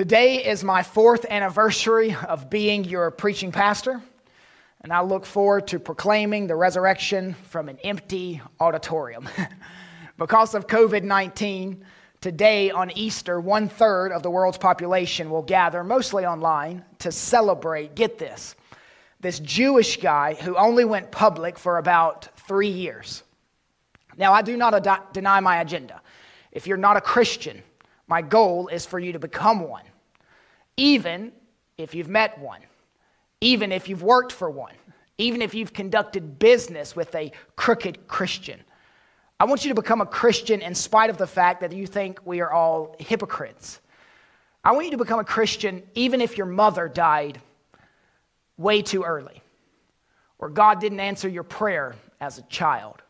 Today is my fourth anniversary of being your preaching pastor, and I look forward to proclaiming the resurrection from an empty auditorium. because of COVID 19, today on Easter, one third of the world's population will gather, mostly online, to celebrate, get this, this Jewish guy who only went public for about three years. Now, I do not ad- deny my agenda. If you're not a Christian, my goal is for you to become one, even if you've met one, even if you've worked for one, even if you've conducted business with a crooked Christian. I want you to become a Christian in spite of the fact that you think we are all hypocrites. I want you to become a Christian even if your mother died way too early, or God didn't answer your prayer as a child.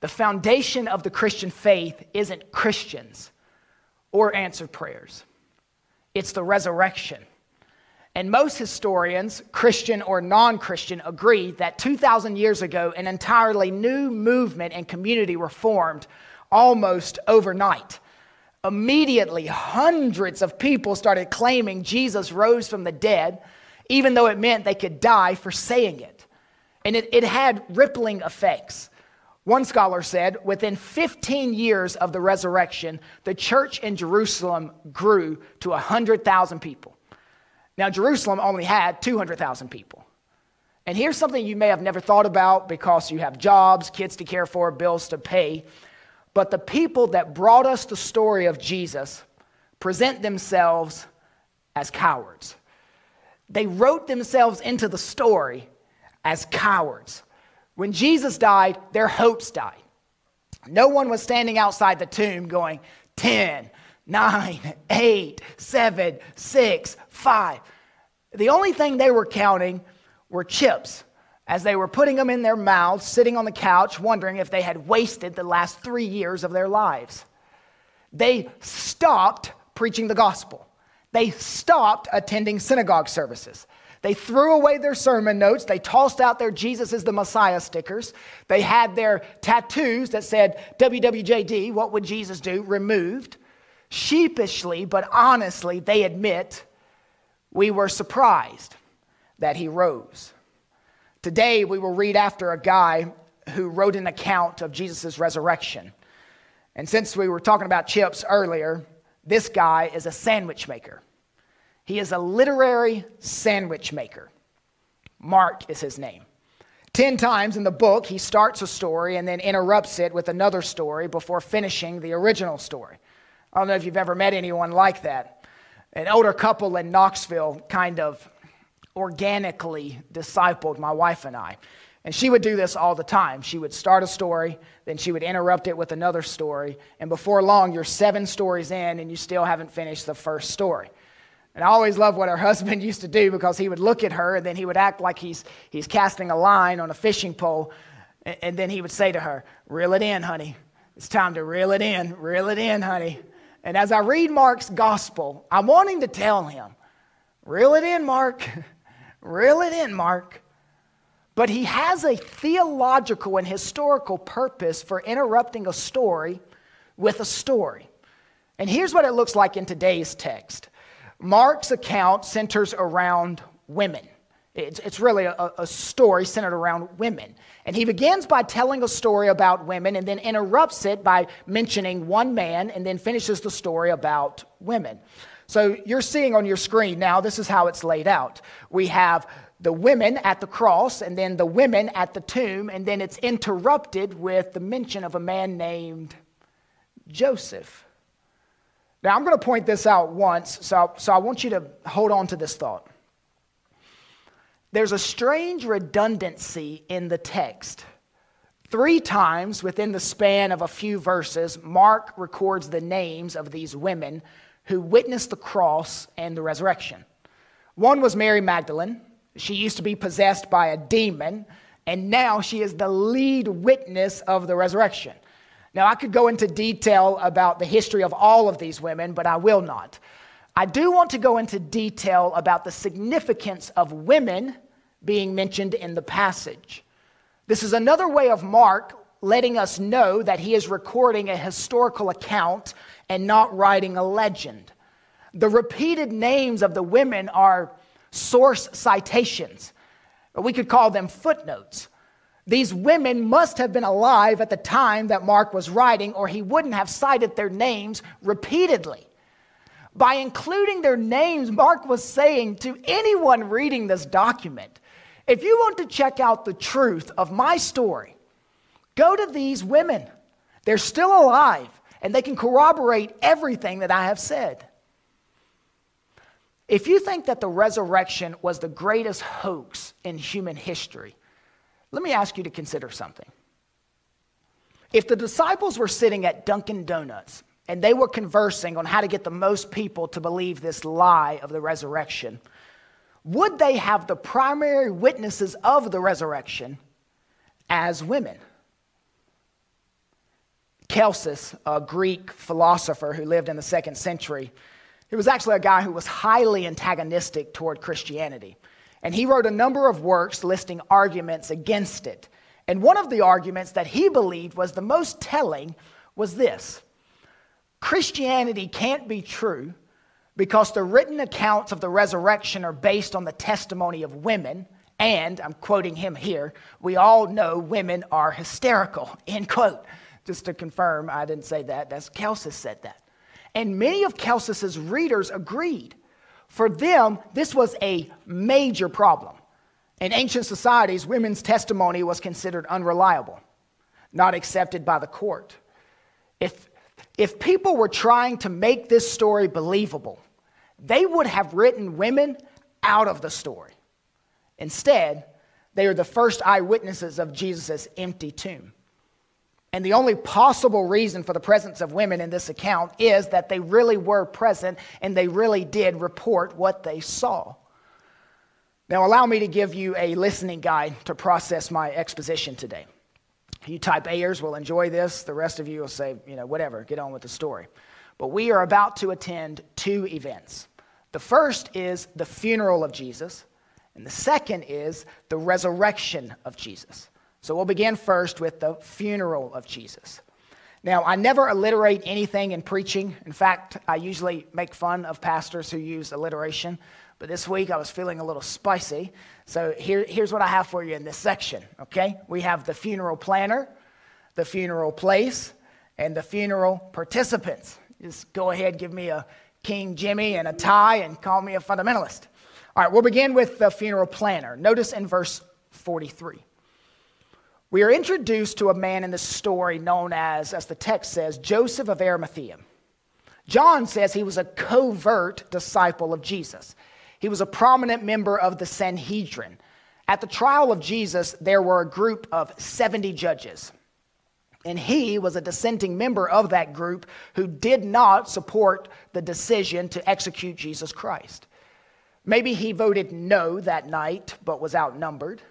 The foundation of the Christian faith isn't Christians or answered prayers. It's the resurrection. And most historians, Christian or non Christian, agree that 2,000 years ago, an entirely new movement and community were formed almost overnight. Immediately, hundreds of people started claiming Jesus rose from the dead, even though it meant they could die for saying it. And it, it had rippling effects. One scholar said within 15 years of the resurrection, the church in Jerusalem grew to 100,000 people. Now, Jerusalem only had 200,000 people. And here's something you may have never thought about because you have jobs, kids to care for, bills to pay. But the people that brought us the story of Jesus present themselves as cowards. They wrote themselves into the story as cowards. When Jesus died, their hopes died. No one was standing outside the tomb going, 10, 9, 8, 7, 6, 5. The only thing they were counting were chips as they were putting them in their mouths, sitting on the couch, wondering if they had wasted the last three years of their lives. They stopped preaching the gospel, they stopped attending synagogue services. They threw away their sermon notes. They tossed out their Jesus is the Messiah stickers. They had their tattoos that said WWJD, what would Jesus do, removed. Sheepishly, but honestly, they admit we were surprised that he rose. Today, we will read after a guy who wrote an account of Jesus' resurrection. And since we were talking about chips earlier, this guy is a sandwich maker. He is a literary sandwich maker. Mark is his name. Ten times in the book, he starts a story and then interrupts it with another story before finishing the original story. I don't know if you've ever met anyone like that. An older couple in Knoxville kind of organically discipled my wife and I. And she would do this all the time. She would start a story, then she would interrupt it with another story, and before long, you're seven stories in and you still haven't finished the first story. And I always loved what her husband used to do because he would look at her and then he would act like he's, he's casting a line on a fishing pole. And, and then he would say to her, Reel it in, honey. It's time to reel it in, reel it in, honey. And as I read Mark's gospel, I'm wanting to tell him, Reel it in, Mark. reel it in, Mark. But he has a theological and historical purpose for interrupting a story with a story. And here's what it looks like in today's text. Mark's account centers around women. It's, it's really a, a, story centered around women. And he begins by telling a story about women and then interrupts it by mentioning one man and then finishes the story about women. So you're seeing on your screen now, this is how it's laid out. We have the women at the cross and then the women at the tomb, and then it's interrupted with the mention of a man named Joseph. Now, I'm going to point this out once, so, so I want you to hold on to this thought. There's a strange redundancy in the text. Three times within the span of a few verses, Mark records the names of these women who witnessed the cross and the resurrection. One was Mary Magdalene. She used to be possessed by a demon, and now she is the lead witness of the resurrection. Now, I could go into detail about the history of all of these women, but I will not. I do want to go into detail about the significance of women being mentioned in the passage. This is another way of Mark letting us know that he is recording a historical account and not writing a legend. The repeated names of the women are source citations. We could call them footnotes. These women must have been alive at the time that Mark was writing, or he wouldn't have cited their names repeatedly. By including their names, Mark was saying to anyone reading this document if you want to check out the truth of my story, go to these women. They're still alive, and they can corroborate everything that I have said. If you think that the resurrection was the greatest hoax in human history, let me ask you to consider something. If the disciples were sitting at Dunkin' Donuts and they were conversing on how to get the most people to believe this lie of the resurrection, would they have the primary witnesses of the resurrection as women? Celsus, a Greek philosopher who lived in the second century, he was actually a guy who was highly antagonistic toward Christianity. And he wrote a number of works listing arguments against it. And one of the arguments that he believed was the most telling was this Christianity can't be true because the written accounts of the resurrection are based on the testimony of women. And I'm quoting him here, we all know women are hysterical, end quote. Just to confirm, I didn't say that. That's Celsus said that. And many of Celsus's readers agreed. For them, this was a major problem. In ancient societies, women's testimony was considered unreliable, not accepted by the court. If, if people were trying to make this story believable, they would have written women out of the story. Instead, they are the first eyewitnesses of Jesus' empty tomb. And the only possible reason for the presence of women in this account is that they really were present and they really did report what they saw. Now, allow me to give you a listening guide to process my exposition today. You type Ayers will enjoy this. The rest of you will say, you know, whatever, get on with the story. But we are about to attend two events. The first is the funeral of Jesus, and the second is the resurrection of Jesus. So we'll begin first with the funeral of Jesus. Now, I never alliterate anything in preaching. In fact, I usually make fun of pastors who use alliteration. But this week I was feeling a little spicy. So here, here's what I have for you in this section, okay? We have the funeral planner, the funeral place, and the funeral participants. Just go ahead, give me a King Jimmy and a tie, and call me a fundamentalist. All right, we'll begin with the funeral planner. Notice in verse 43. We are introduced to a man in the story known as, as the text says, Joseph of Arimathea. John says he was a covert disciple of Jesus. He was a prominent member of the Sanhedrin. At the trial of Jesus, there were a group of 70 judges. And he was a dissenting member of that group who did not support the decision to execute Jesus Christ. Maybe he voted no that night, but was outnumbered.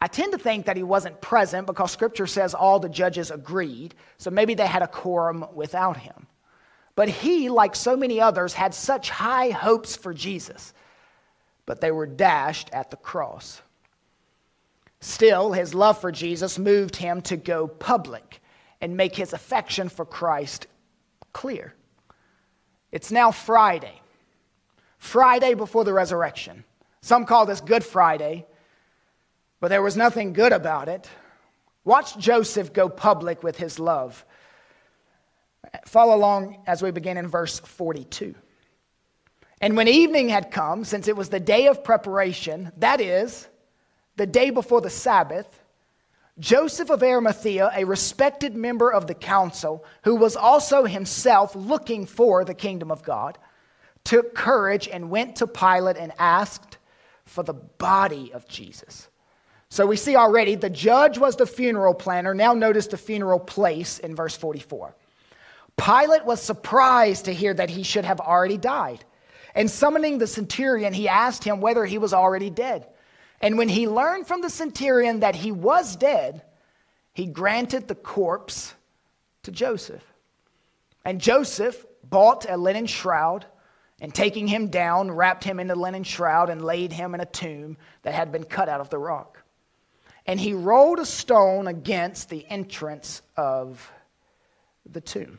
I tend to think that he wasn't present because scripture says all the judges agreed, so maybe they had a quorum without him. But he, like so many others, had such high hopes for Jesus, but they were dashed at the cross. Still, his love for Jesus moved him to go public and make his affection for Christ clear. It's now Friday, Friday before the resurrection. Some call this Good Friday but there was nothing good about it. Watch Joseph go public with his love. Follow along as we begin in verse 42. And when evening had come, since it was the day of preparation, that is, the day before the Sabbath, Joseph of Arimathea, a respected member of the council, who was also himself looking for the kingdom of God, took courage and went to Pilate and asked for the body of Jesus. So we see already the judge was the funeral planner. Now notice the funeral place in verse 44. Pilate was surprised to hear that he should have already died. And summoning the centurion, he asked him whether he was already dead. And when he learned from the centurion that he was dead, he granted the corpse to Joseph. And Joseph bought a linen shroud and taking him down, wrapped him in the linen shroud and laid him in a tomb that had been cut out of the rock and he rolled a stone against the entrance of the tomb.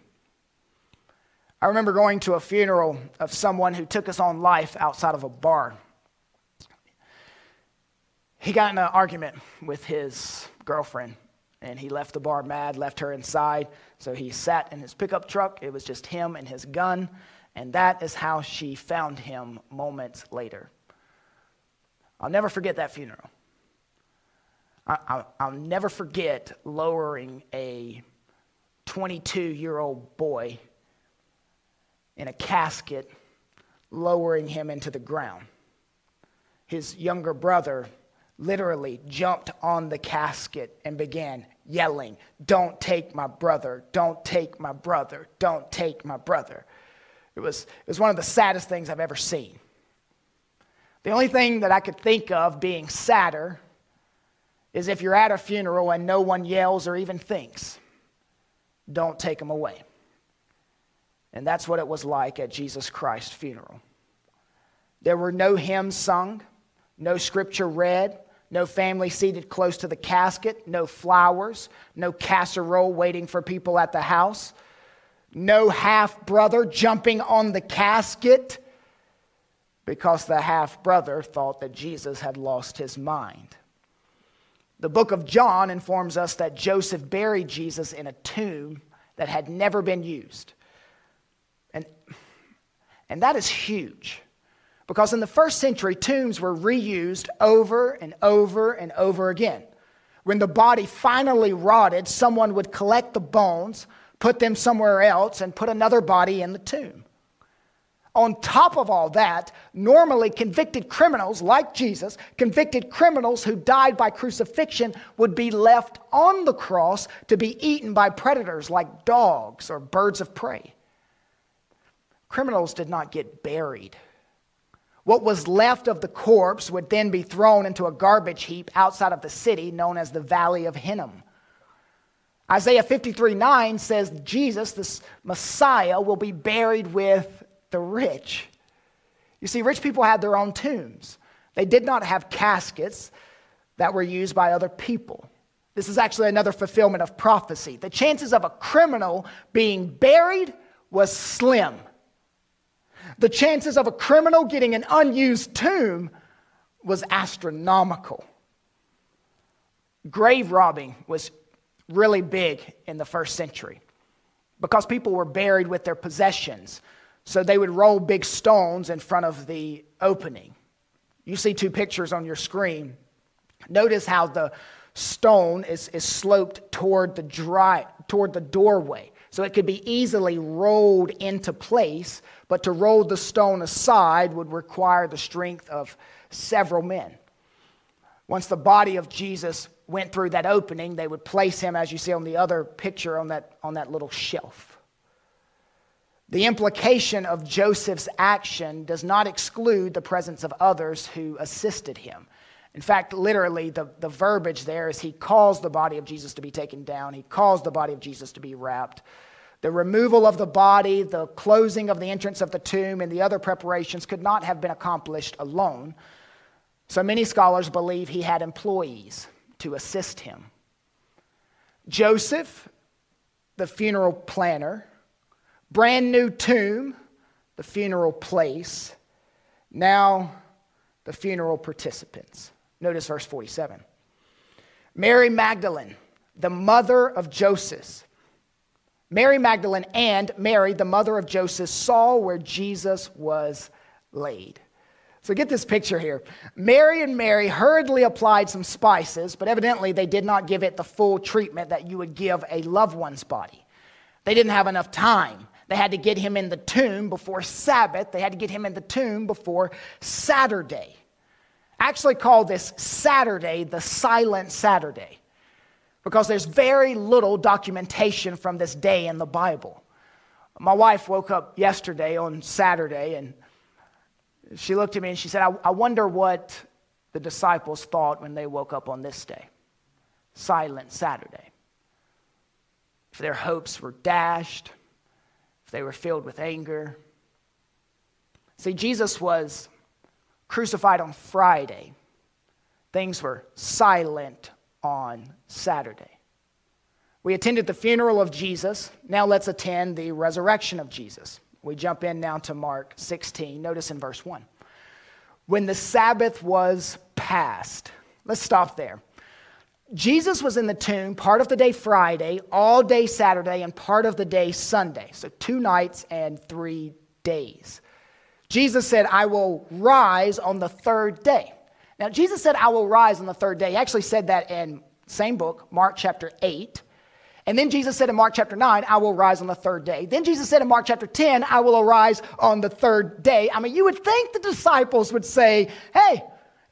I remember going to a funeral of someone who took his own life outside of a bar. He got in an argument with his girlfriend, and he left the bar mad, left her inside. So he sat in his pickup truck. It was just him and his gun, and that is how she found him moments later. I'll never forget that funeral. I, will never forget lowering a 22 year old boy in a casket, lowering him into the ground. His younger brother literally jumped on the casket and began yelling, Don't take my brother, don't take my brother, don't take my brother. It was, it was one of the saddest things I've ever seen. The only thing that I could think of being sadder is if you're at a funeral and no one yells or even thinks, Don't take him away. And that's what it was like at Jesus Christ's funeral. There were no hymns sung, no scripture read, no family seated close to the casket, no flowers, no casserole waiting for people at the house, no half brother jumping on the casket because the half brother thought that Jesus had lost his mind. The book of John informs us that Joseph buried Jesus in a tomb that had never been used. And, and that is huge. Because in the first century, tombs were reused over and over and over again. When the body finally rotted, someone would collect the bones, put them somewhere else, and put another body in the tomb. On top of all that, normally convicted criminals like Jesus, convicted criminals who died by crucifixion, would be left on the cross to be eaten by predators like dogs or birds of prey. Criminals did not get buried what was left of the corpse would then be thrown into a garbage heap outside of the city known as the Valley of Hinnom. Isaiah 53 9 says Jesus, this Messiah, will be buried with the rich. You see, rich people had their own tombs, they did not have caskets that were used by other people. This is actually another fulfillment of prophecy. The chances of a criminal being buried was slim the chances of a criminal getting an unused tomb was astronomical. Grave robbing was really big in the first century because people were buried with their possessions. So they would roll big stones in front of the opening. You see two pictures on your screen. Notice how the stone is, is sloped toward the dry, toward the doorway. So it could be easily rolled into place but to roll the stone aside would require the strength of several men. Once the body of Jesus went through that opening, they would place him, as you see on the other picture, on that, on that little shelf. The implication of Joseph's action does not exclude the presence of others who assisted him. In fact, literally, the, the verbiage there is he caused the body of Jesus to be taken down, he caused the body of Jesus to be wrapped. The removal of the body, the closing of the entrance of the tomb, and the other preparations could not have been accomplished alone. So many scholars believe he had employees to assist him. Joseph, the funeral planner, brand new tomb, the funeral place, now the funeral participants. Notice verse 47. Mary Magdalene, the mother of Joseph, Mary Magdalene and Mary, the mother of Joseph, saw where Jesus was laid. So get this picture here. Mary and Mary hurriedly applied some spices, but evidently they did not give it the full treatment that you would give a loved one's body. They didn't have enough time. They had to get him in the tomb before Sabbath. They had to get him in the tomb before Saturday. Actually, call this Saturday the Silent Saturday because there's very little documentation from this day in the Bible. My wife woke up yesterday on Saturday and she looked at me and she said, I, I wonder what the disciples thought when they woke up on this day, Silent Saturday. If their hopes were dashed, if they were filled with anger. See, Jesus was crucified on Friday. Things were silent on Saturday. We attended the funeral of Jesus. Now let's attend the resurrection of Jesus. We jump in now to Mark 16. Notice in verse 1. When the Sabbath was past, let's stop there. Jesus was in the tomb part of the day Friday, all day Saturday, and part of the day Sunday. So two nights and three days. Jesus said, I will rise on the third day. Now, Jesus said, I will rise on the third day. He actually said that in same book, Mark chapter 8. And then Jesus said in Mark chapter 9, I will rise on the third day. Then Jesus said in Mark chapter 10, I will arise on the third day. I mean, you would think the disciples would say, Hey,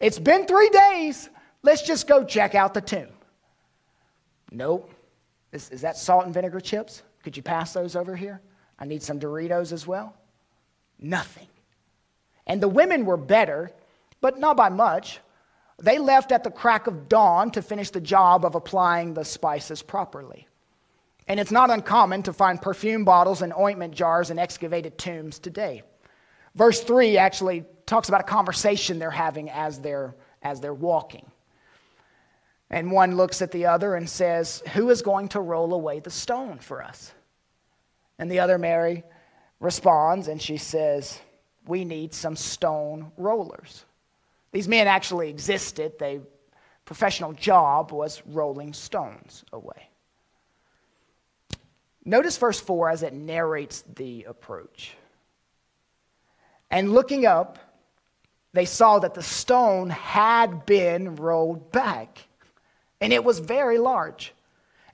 it's been three days. Let's just go check out the tomb. Nope. Is, is that salt and vinegar chips? Could you pass those over here? I need some Doritos as well. Nothing. And the women were better, but not by much. They left at the crack of dawn to finish the job of applying the spices properly. And it's not uncommon to find perfume bottles and ointment jars in excavated tombs today. Verse 3 actually talks about a conversation they're having as they're, as they're walking. And one looks at the other and says, Who is going to roll away the stone for us? And the other, Mary, responds and she says, We need some stone rollers. These men actually existed. Their professional job was rolling stones away. Notice verse 4 as it narrates the approach. And looking up, they saw that the stone had been rolled back, and it was very large.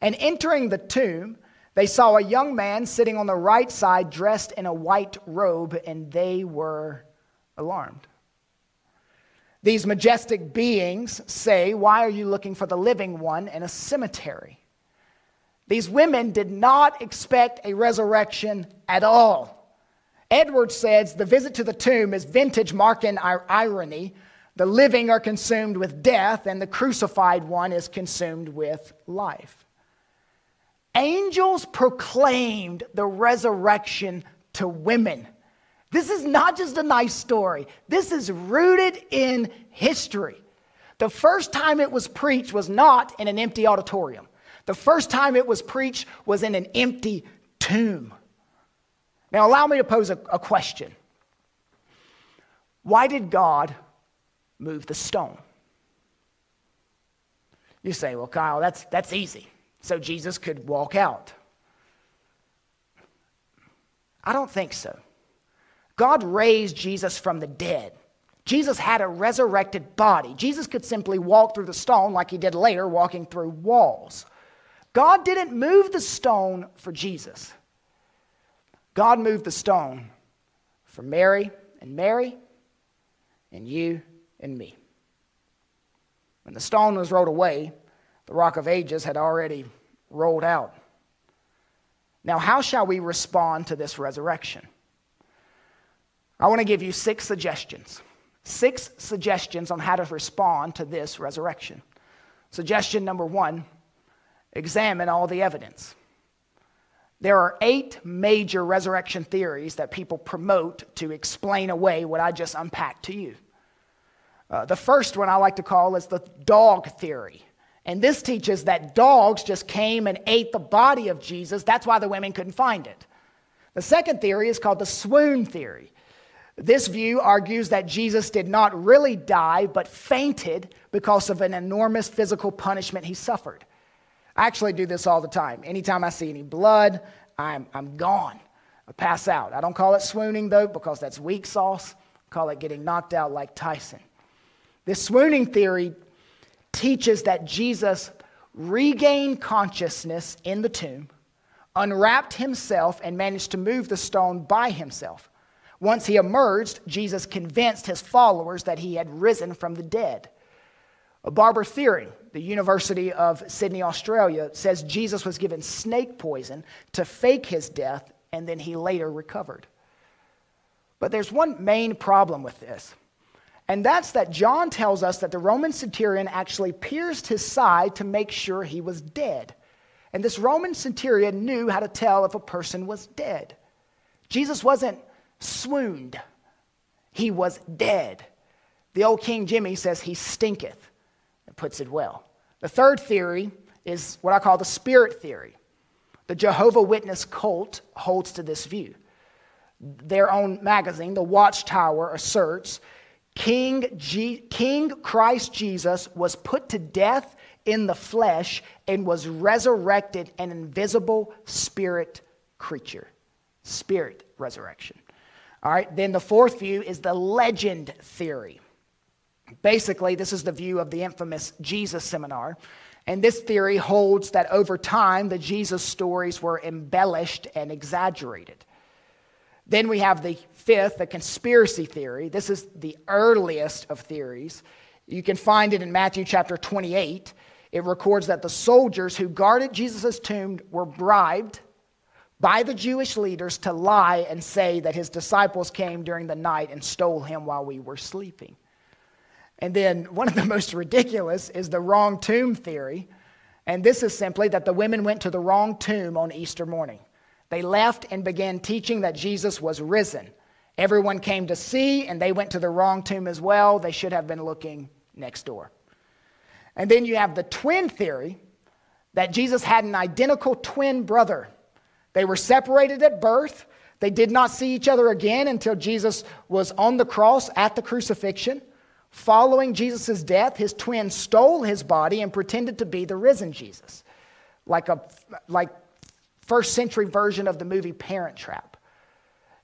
And entering the tomb, they saw a young man sitting on the right side dressed in a white robe, and they were alarmed. These majestic beings say, Why are you looking for the living one in a cemetery? These women did not expect a resurrection at all. Edwards says the visit to the tomb is vintage Markan irony. The living are consumed with death, and the crucified one is consumed with life. Angels proclaimed the resurrection to women. This is not just a nice story, this is rooted in history. The first time it was preached was not in an empty auditorium. The first time it was preached was in an empty tomb. Now, allow me to pose a, a question Why did God move the stone? You say, well, Kyle, that's, that's easy. So Jesus could walk out. I don't think so. God raised Jesus from the dead. Jesus had a resurrected body. Jesus could simply walk through the stone like he did later, walking through walls. God didn't move the stone for Jesus. God moved the stone for Mary and Mary and you and me. When the stone was rolled away, the rock of ages had already rolled out. Now, how shall we respond to this resurrection? I want to give you six suggestions. Six suggestions on how to respond to this resurrection. Suggestion number one examine all the evidence. There are eight major resurrection theories that people promote to explain away what I just unpacked to you. Uh, the first one I like to call is the dog theory. And this teaches that dogs just came and ate the body of Jesus. That's why the women couldn't find it. The second theory is called the swoon theory. This view argues that Jesus did not really die, but fainted because of an enormous physical punishment he suffered. I actually do this all the time. Anytime I see any blood, I'm, I'm gone. I pass out. I don't call it swooning, though, because that's weak sauce. I call it getting knocked out like Tyson. This swooning theory teaches that Jesus regained consciousness in the tomb, unwrapped himself, and managed to move the stone by himself. Once he emerged, Jesus convinced his followers that he had risen from the dead. Barbara Thiering, the University of Sydney, Australia, says Jesus was given snake poison to fake his death and then he later recovered. But there's one main problem with this, and that's that John tells us that the Roman centurion actually pierced his side to make sure he was dead. And this Roman centurion knew how to tell if a person was dead. Jesus wasn't swooned, he was dead. The old King Jimmy says he stinketh and puts it well. The third theory is what I call the spirit theory. The Jehovah Witness cult holds to this view. their own magazine, The Watchtower, asserts King, G- King Christ Jesus was put to death in the flesh and was resurrected an invisible spirit creature. Spirit resurrection. All right, then the fourth view is the legend theory. Basically, this is the view of the infamous Jesus seminar. And this theory holds that over time, the Jesus stories were embellished and exaggerated. Then we have the fifth, the conspiracy theory. This is the earliest of theories. You can find it in Matthew chapter 28. It records that the soldiers who guarded Jesus' tomb were bribed by the Jewish leaders to lie and say that his disciples came during the night and stole him while we were sleeping. And then one of the most ridiculous is the wrong tomb theory. And this is simply that the women went to the wrong tomb on Easter morning. They left and began teaching that Jesus was risen. Everyone came to see, and they went to the wrong tomb as well. They should have been looking next door. And then you have the twin theory that Jesus had an identical twin brother. They were separated at birth. They did not see each other again until Jesus was on the cross at the crucifixion. Following Jesus' death, his twin stole his body and pretended to be the risen Jesus, like a like first century version of the movie Parent Trap.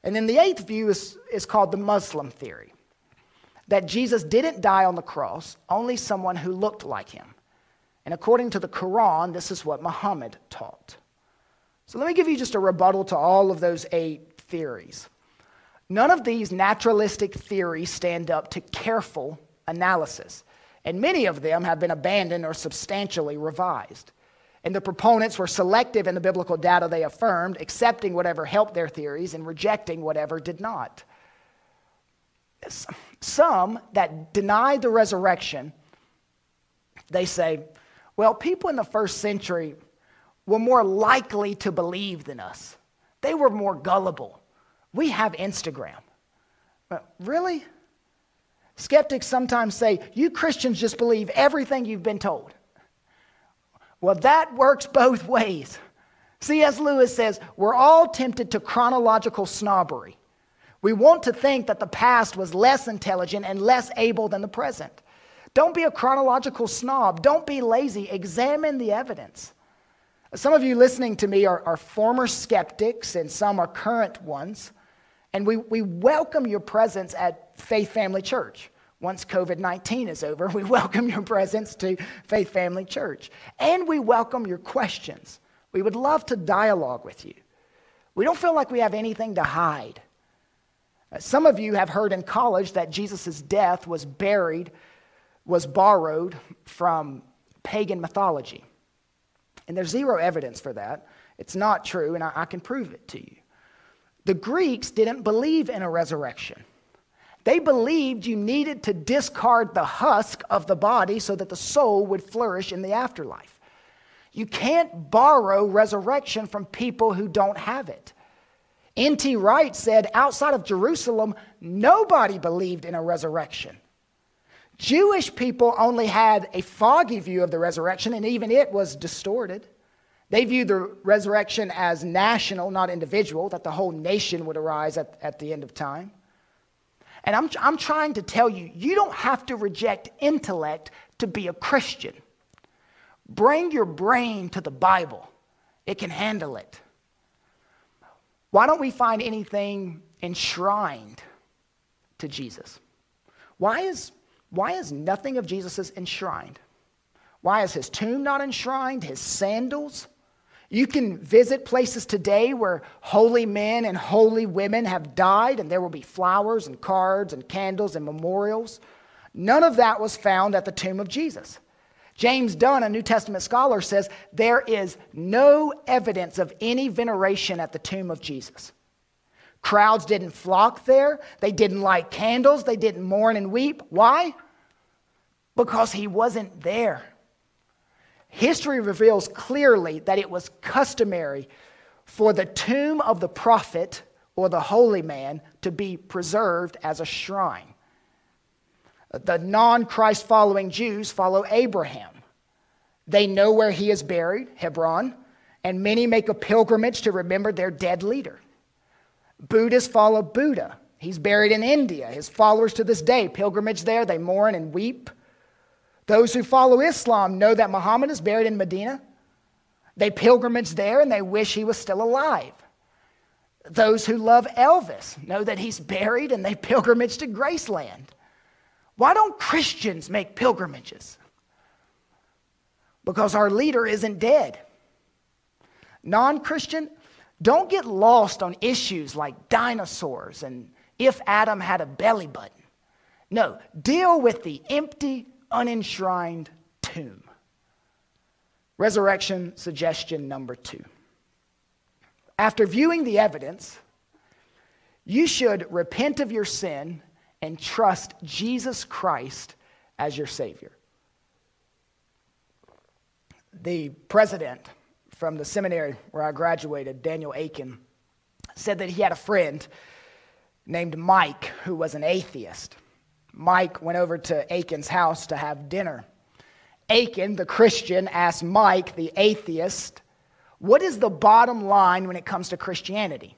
And then the eighth view is, is called the Muslim theory that Jesus didn't die on the cross, only someone who looked like him. And according to the Quran, this is what Muhammad taught. So let me give you just a rebuttal to all of those eight theories. None of these naturalistic theories stand up to careful analysis, and many of them have been abandoned or substantially revised. And the proponents were selective in the biblical data they affirmed, accepting whatever helped their theories and rejecting whatever did not. Some that deny the resurrection, they say, well, people in the first century were more likely to believe than us. They were more gullible. We have Instagram. But really? Skeptics sometimes say, you Christians just believe everything you've been told. Well, that works both ways. C.S. Lewis says, we're all tempted to chronological snobbery. We want to think that the past was less intelligent and less able than the present. Don't be a chronological snob. Don't be lazy. Examine the evidence. Some of you listening to me are, are former skeptics, and some are current ones. And we, we welcome your presence at Faith Family Church. Once COVID 19 is over, we welcome your presence to Faith Family Church. And we welcome your questions. We would love to dialogue with you. We don't feel like we have anything to hide. Uh, some of you have heard in college that Jesus' death was buried, was borrowed from pagan mythology. And there's zero evidence for that. It's not true, and I, I can prove it to you. The Greeks didn't believe in a resurrection. They believed you needed to discard the husk of the body so that the soul would flourish in the afterlife. You can't borrow resurrection from people who don't have it. N.T. Wright said outside of Jerusalem, nobody believed in a resurrection. Jewish people only had a foggy view of the resurrection, and even it was distorted. They viewed the resurrection as national, not individual, that the whole nation would arise at, at the end of time. And I'm, I'm trying to tell you, you don't have to reject intellect to be a Christian. Bring your brain to the Bible, it can handle it. Why don't we find anything enshrined to Jesus? Why is why is nothing of Jesus enshrined? Why is his tomb not enshrined? His sandals? You can visit places today where holy men and holy women have died, and there will be flowers and cards and candles and memorials. None of that was found at the tomb of Jesus. James Dunn, a New Testament scholar, says there is no evidence of any veneration at the tomb of Jesus. Crowds didn't flock there. They didn't light candles. They didn't mourn and weep. Why? Because he wasn't there. History reveals clearly that it was customary for the tomb of the prophet or the holy man to be preserved as a shrine. The non Christ following Jews follow Abraham. They know where he is buried, Hebron, and many make a pilgrimage to remember their dead leader. Buddhists follow Buddha. He's buried in India. His followers to this day pilgrimage there, they mourn and weep. Those who follow Islam know that Muhammad is buried in Medina. They pilgrimage there and they wish he was still alive. Those who love Elvis know that he's buried and they pilgrimage to Graceland. Why don't Christians make pilgrimages? Because our leader isn't dead. Non Christian, don't get lost on issues like dinosaurs and if Adam had a belly button. No, deal with the empty, unenshrined tomb. Resurrection suggestion number two. After viewing the evidence, you should repent of your sin and trust Jesus Christ as your Savior. The president from the seminary where I graduated, Daniel Akin, said that he had a friend named Mike who was an atheist. Mike went over to Akin's house to have dinner. Aiken, the Christian, asked Mike, the atheist, what is the bottom line when it comes to Christianity?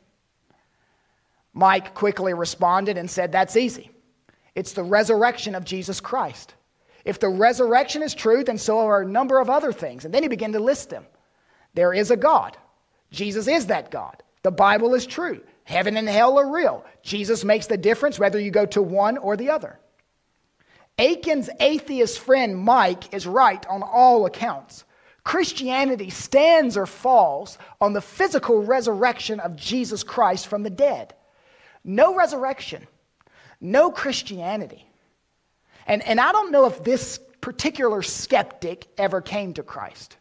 Mike quickly responded and said, That's easy. It's the resurrection of Jesus Christ. If the resurrection is true, then so are a number of other things. And then he began to list them. There is a God. Jesus is that God. The Bible is true. Heaven and hell are real. Jesus makes the difference whether you go to one or the other. Akin's atheist friend Mike is right on all accounts. Christianity stands or falls on the physical resurrection of Jesus Christ from the dead. No resurrection, no Christianity. And, and I don't know if this particular skeptic ever came to Christ,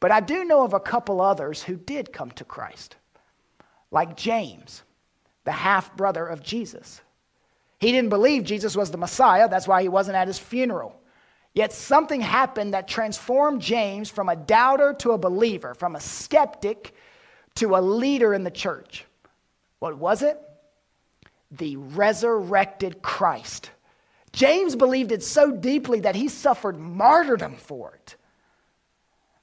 but I do know of a couple others who did come to Christ, like James, the half brother of Jesus. He didn't believe Jesus was the Messiah, that's why he wasn't at his funeral. Yet something happened that transformed James from a doubter to a believer, from a skeptic to a leader in the church. What was it? The resurrected Christ. James believed it so deeply that he suffered martyrdom for it.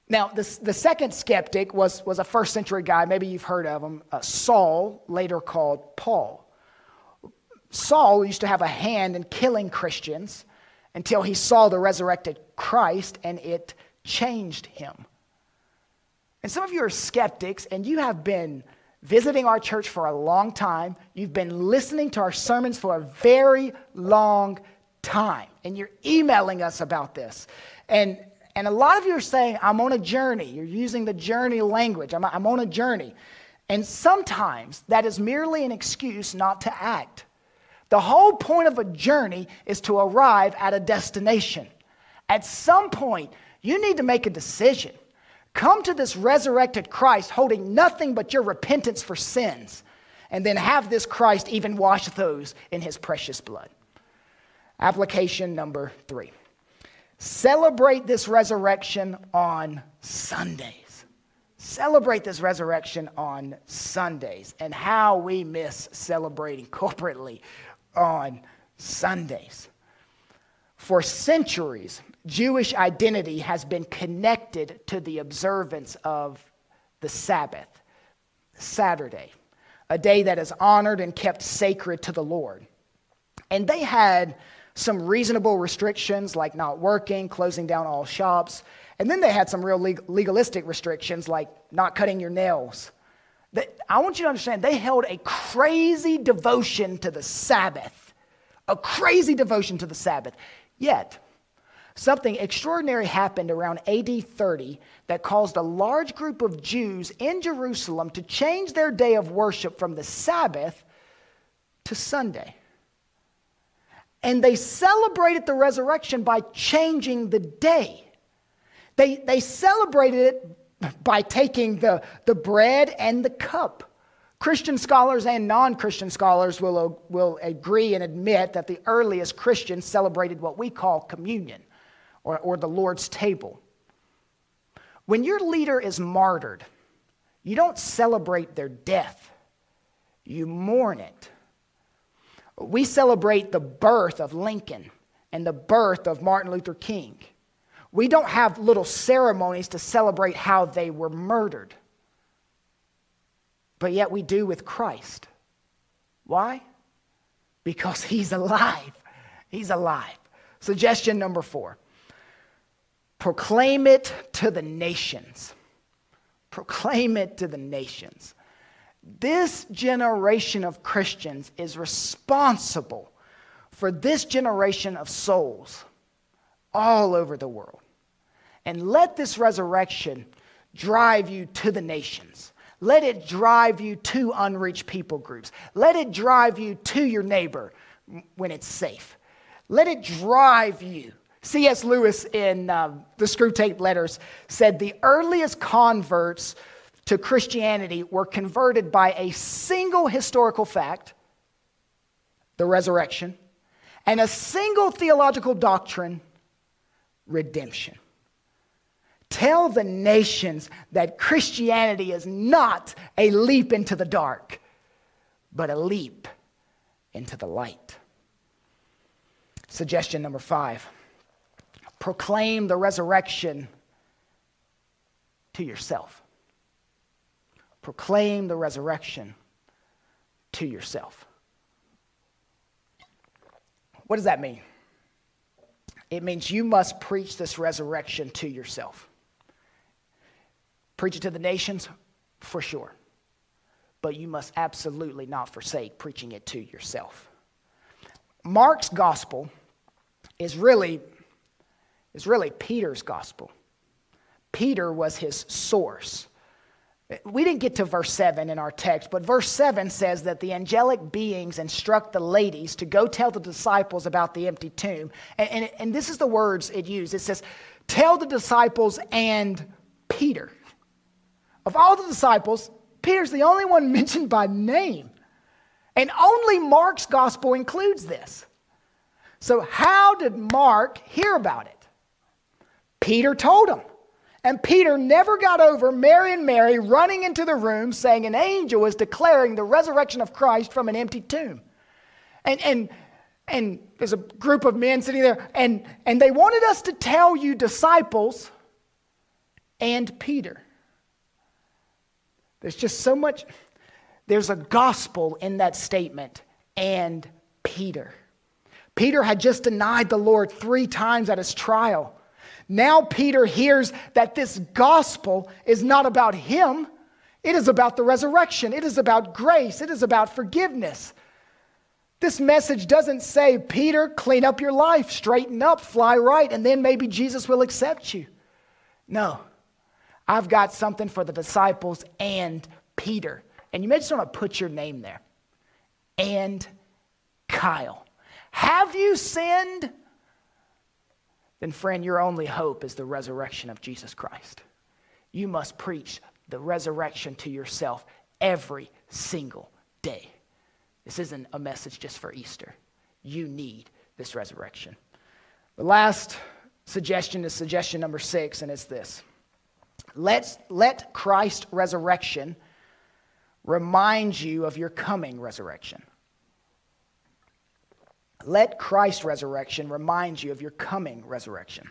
Now, the, the second skeptic was, was a first century guy, maybe you've heard of him, uh, Saul, later called Paul. Saul used to have a hand in killing Christians until he saw the resurrected Christ and it changed him. And some of you are skeptics and you have been visiting our church for a long time. You've been listening to our sermons for a very long time. And you're emailing us about this. And, and a lot of you are saying, I'm on a journey. You're using the journey language. I'm, I'm on a journey. And sometimes that is merely an excuse not to act. The whole point of a journey is to arrive at a destination. At some point, you need to make a decision. Come to this resurrected Christ holding nothing but your repentance for sins, and then have this Christ even wash those in his precious blood. Application number three celebrate this resurrection on Sundays. Celebrate this resurrection on Sundays, and how we miss celebrating corporately on Sundays. For centuries, Jewish identity has been connected to the observance of the Sabbath, Saturday, a day that is honored and kept sacred to the Lord. And they had some reasonable restrictions like not working, closing down all shops. And then they had some real legalistic restrictions like not cutting your nails, I want you to understand, they held a crazy devotion to the Sabbath, a crazy devotion to the Sabbath. Yet, something extraordinary happened around AD 30 that caused a large group of Jews in Jerusalem to change their day of worship from the Sabbath to Sunday. And they celebrated the resurrection by changing the day. They, they celebrated it by taking the, the bread and the cup. Christian scholars and non Christian scholars will, will agree and admit that the earliest Christians celebrated what we call communion or, or the Lord's table. When your leader is martyred, you don't celebrate their death, you mourn it. We celebrate the birth of Lincoln and the birth of Martin Luther King. We don't have little ceremonies to celebrate how they were murdered. But yet we do with Christ. Why? Because he's alive. He's alive. Suggestion number four proclaim it to the nations. Proclaim it to the nations. This generation of Christians is responsible for this generation of souls all over the world. And let this resurrection drive you to the nations. Let it drive you to unreached people groups. Let it drive you to your neighbor when it's safe. Let it drive you. C.S. Lewis in uh, the Screwtape Letters said the earliest converts to Christianity were converted by a single historical fact, the resurrection, and a single theological doctrine, redemption. Tell the nations that Christianity is not a leap into the dark, but a leap into the light. Suggestion number five proclaim the resurrection to yourself. Proclaim the resurrection to yourself. What does that mean? It means you must preach this resurrection to yourself. Preach it to the nations, for sure. But you must absolutely not forsake preaching it to yourself. Mark's gospel is really, is really Peter's gospel. Peter was his source. We didn't get to verse 7 in our text, but verse 7 says that the angelic beings instruct the ladies to go tell the disciples about the empty tomb. And, and, and this is the words it used it says, Tell the disciples and Peter. Of all the disciples, Peter's the only one mentioned by name. And only Mark's gospel includes this. So, how did Mark hear about it? Peter told him. And Peter never got over Mary and Mary running into the room saying an angel was declaring the resurrection of Christ from an empty tomb. And, and, and there's a group of men sitting there, and, and they wanted us to tell you, disciples and Peter. There's just so much, there's a gospel in that statement, and Peter. Peter had just denied the Lord three times at his trial. Now Peter hears that this gospel is not about him, it is about the resurrection, it is about grace, it is about forgiveness. This message doesn't say, Peter, clean up your life, straighten up, fly right, and then maybe Jesus will accept you. No. I've got something for the disciples and Peter. And you may just want to put your name there. And Kyle. Have you sinned? Then, friend, your only hope is the resurrection of Jesus Christ. You must preach the resurrection to yourself every single day. This isn't a message just for Easter. You need this resurrection. The last suggestion is suggestion number six, and it's this Let's, let Christ's resurrection remind you of your coming resurrection. Let Christ's resurrection remind you of your coming resurrection.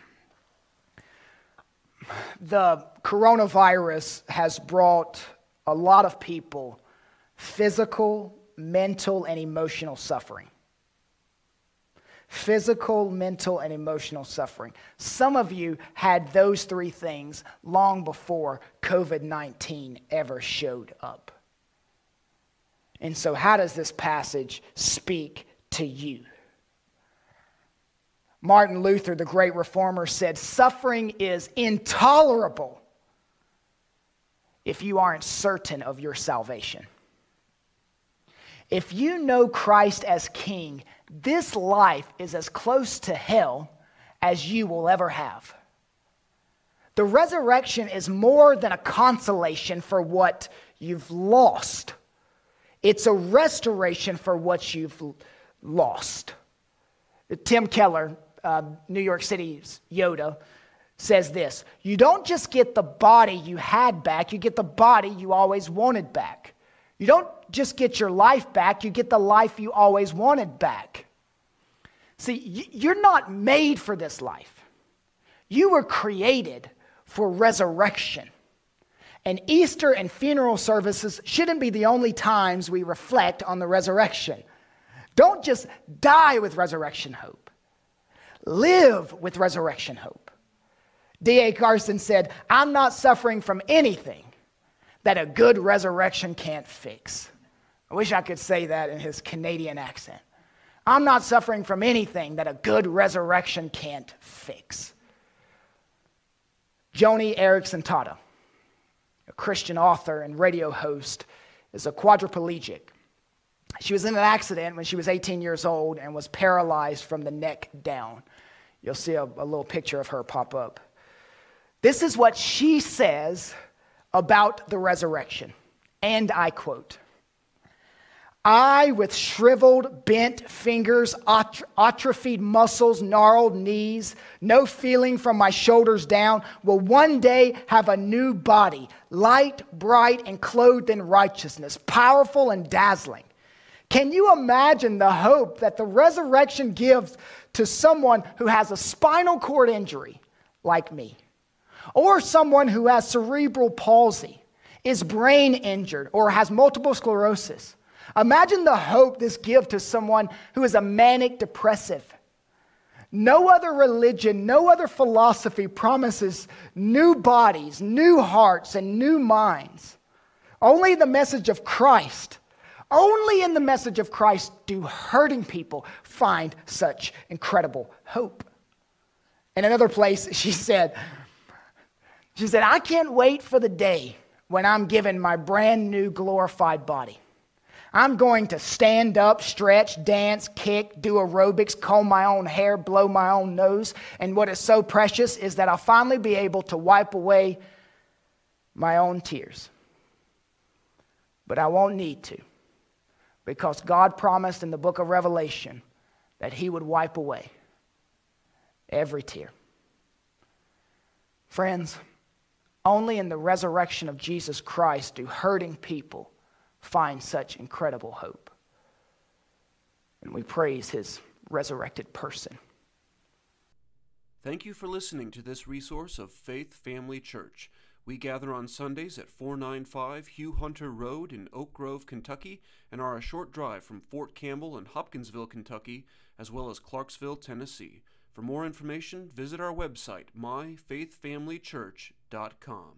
The coronavirus has brought a lot of people physical, mental, and emotional suffering physical, mental, and emotional suffering. Some of you had those three things long before COVID 19 ever showed up. And so, how does this passage speak to you? Martin Luther, the great reformer, said, Suffering is intolerable if you aren't certain of your salvation. If you know Christ as King, this life is as close to hell as you will ever have. The resurrection is more than a consolation for what you've lost, it's a restoration for what you've lost. Tim Keller, uh, New York City's Yoda, says this You don't just get the body you had back, you get the body you always wanted back. You don't just get your life back, you get the life you always wanted back. See, you're not made for this life. You were created for resurrection. And Easter and funeral services shouldn't be the only times we reflect on the resurrection. Don't just die with resurrection hope, live with resurrection hope. D.A. Carson said, I'm not suffering from anything that a good resurrection can't fix. I wish I could say that in his Canadian accent. I'm not suffering from anything that a good resurrection can't fix. Joni Eareckson Tada, a Christian author and radio host, is a quadriplegic. She was in an accident when she was 18 years old and was paralyzed from the neck down. You'll see a, a little picture of her pop up. This is what she says about the resurrection. And I quote I, with shriveled, bent fingers, atrophied muscles, gnarled knees, no feeling from my shoulders down, will one day have a new body, light, bright, and clothed in righteousness, powerful and dazzling. Can you imagine the hope that the resurrection gives to someone who has a spinal cord injury like me? Or someone who has cerebral palsy, is brain injured, or has multiple sclerosis? Imagine the hope this gives to someone who is a manic depressive. No other religion, no other philosophy promises new bodies, new hearts, and new minds. Only the message of Christ, only in the message of Christ do hurting people find such incredible hope. In another place, she said, she said, I can't wait for the day when I'm given my brand new glorified body. I'm going to stand up, stretch, dance, kick, do aerobics, comb my own hair, blow my own nose. And what is so precious is that I'll finally be able to wipe away my own tears. But I won't need to because God promised in the book of Revelation that He would wipe away every tear. Friends, only in the resurrection of Jesus Christ do hurting people find such incredible hope. And we praise his resurrected person. Thank you for listening to this resource of Faith Family Church. We gather on Sundays at 495 Hugh Hunter Road in Oak Grove, Kentucky, and are a short drive from Fort Campbell and Hopkinsville, Kentucky, as well as Clarksville, Tennessee. For more information, visit our website, myfaithfamilychurch.com.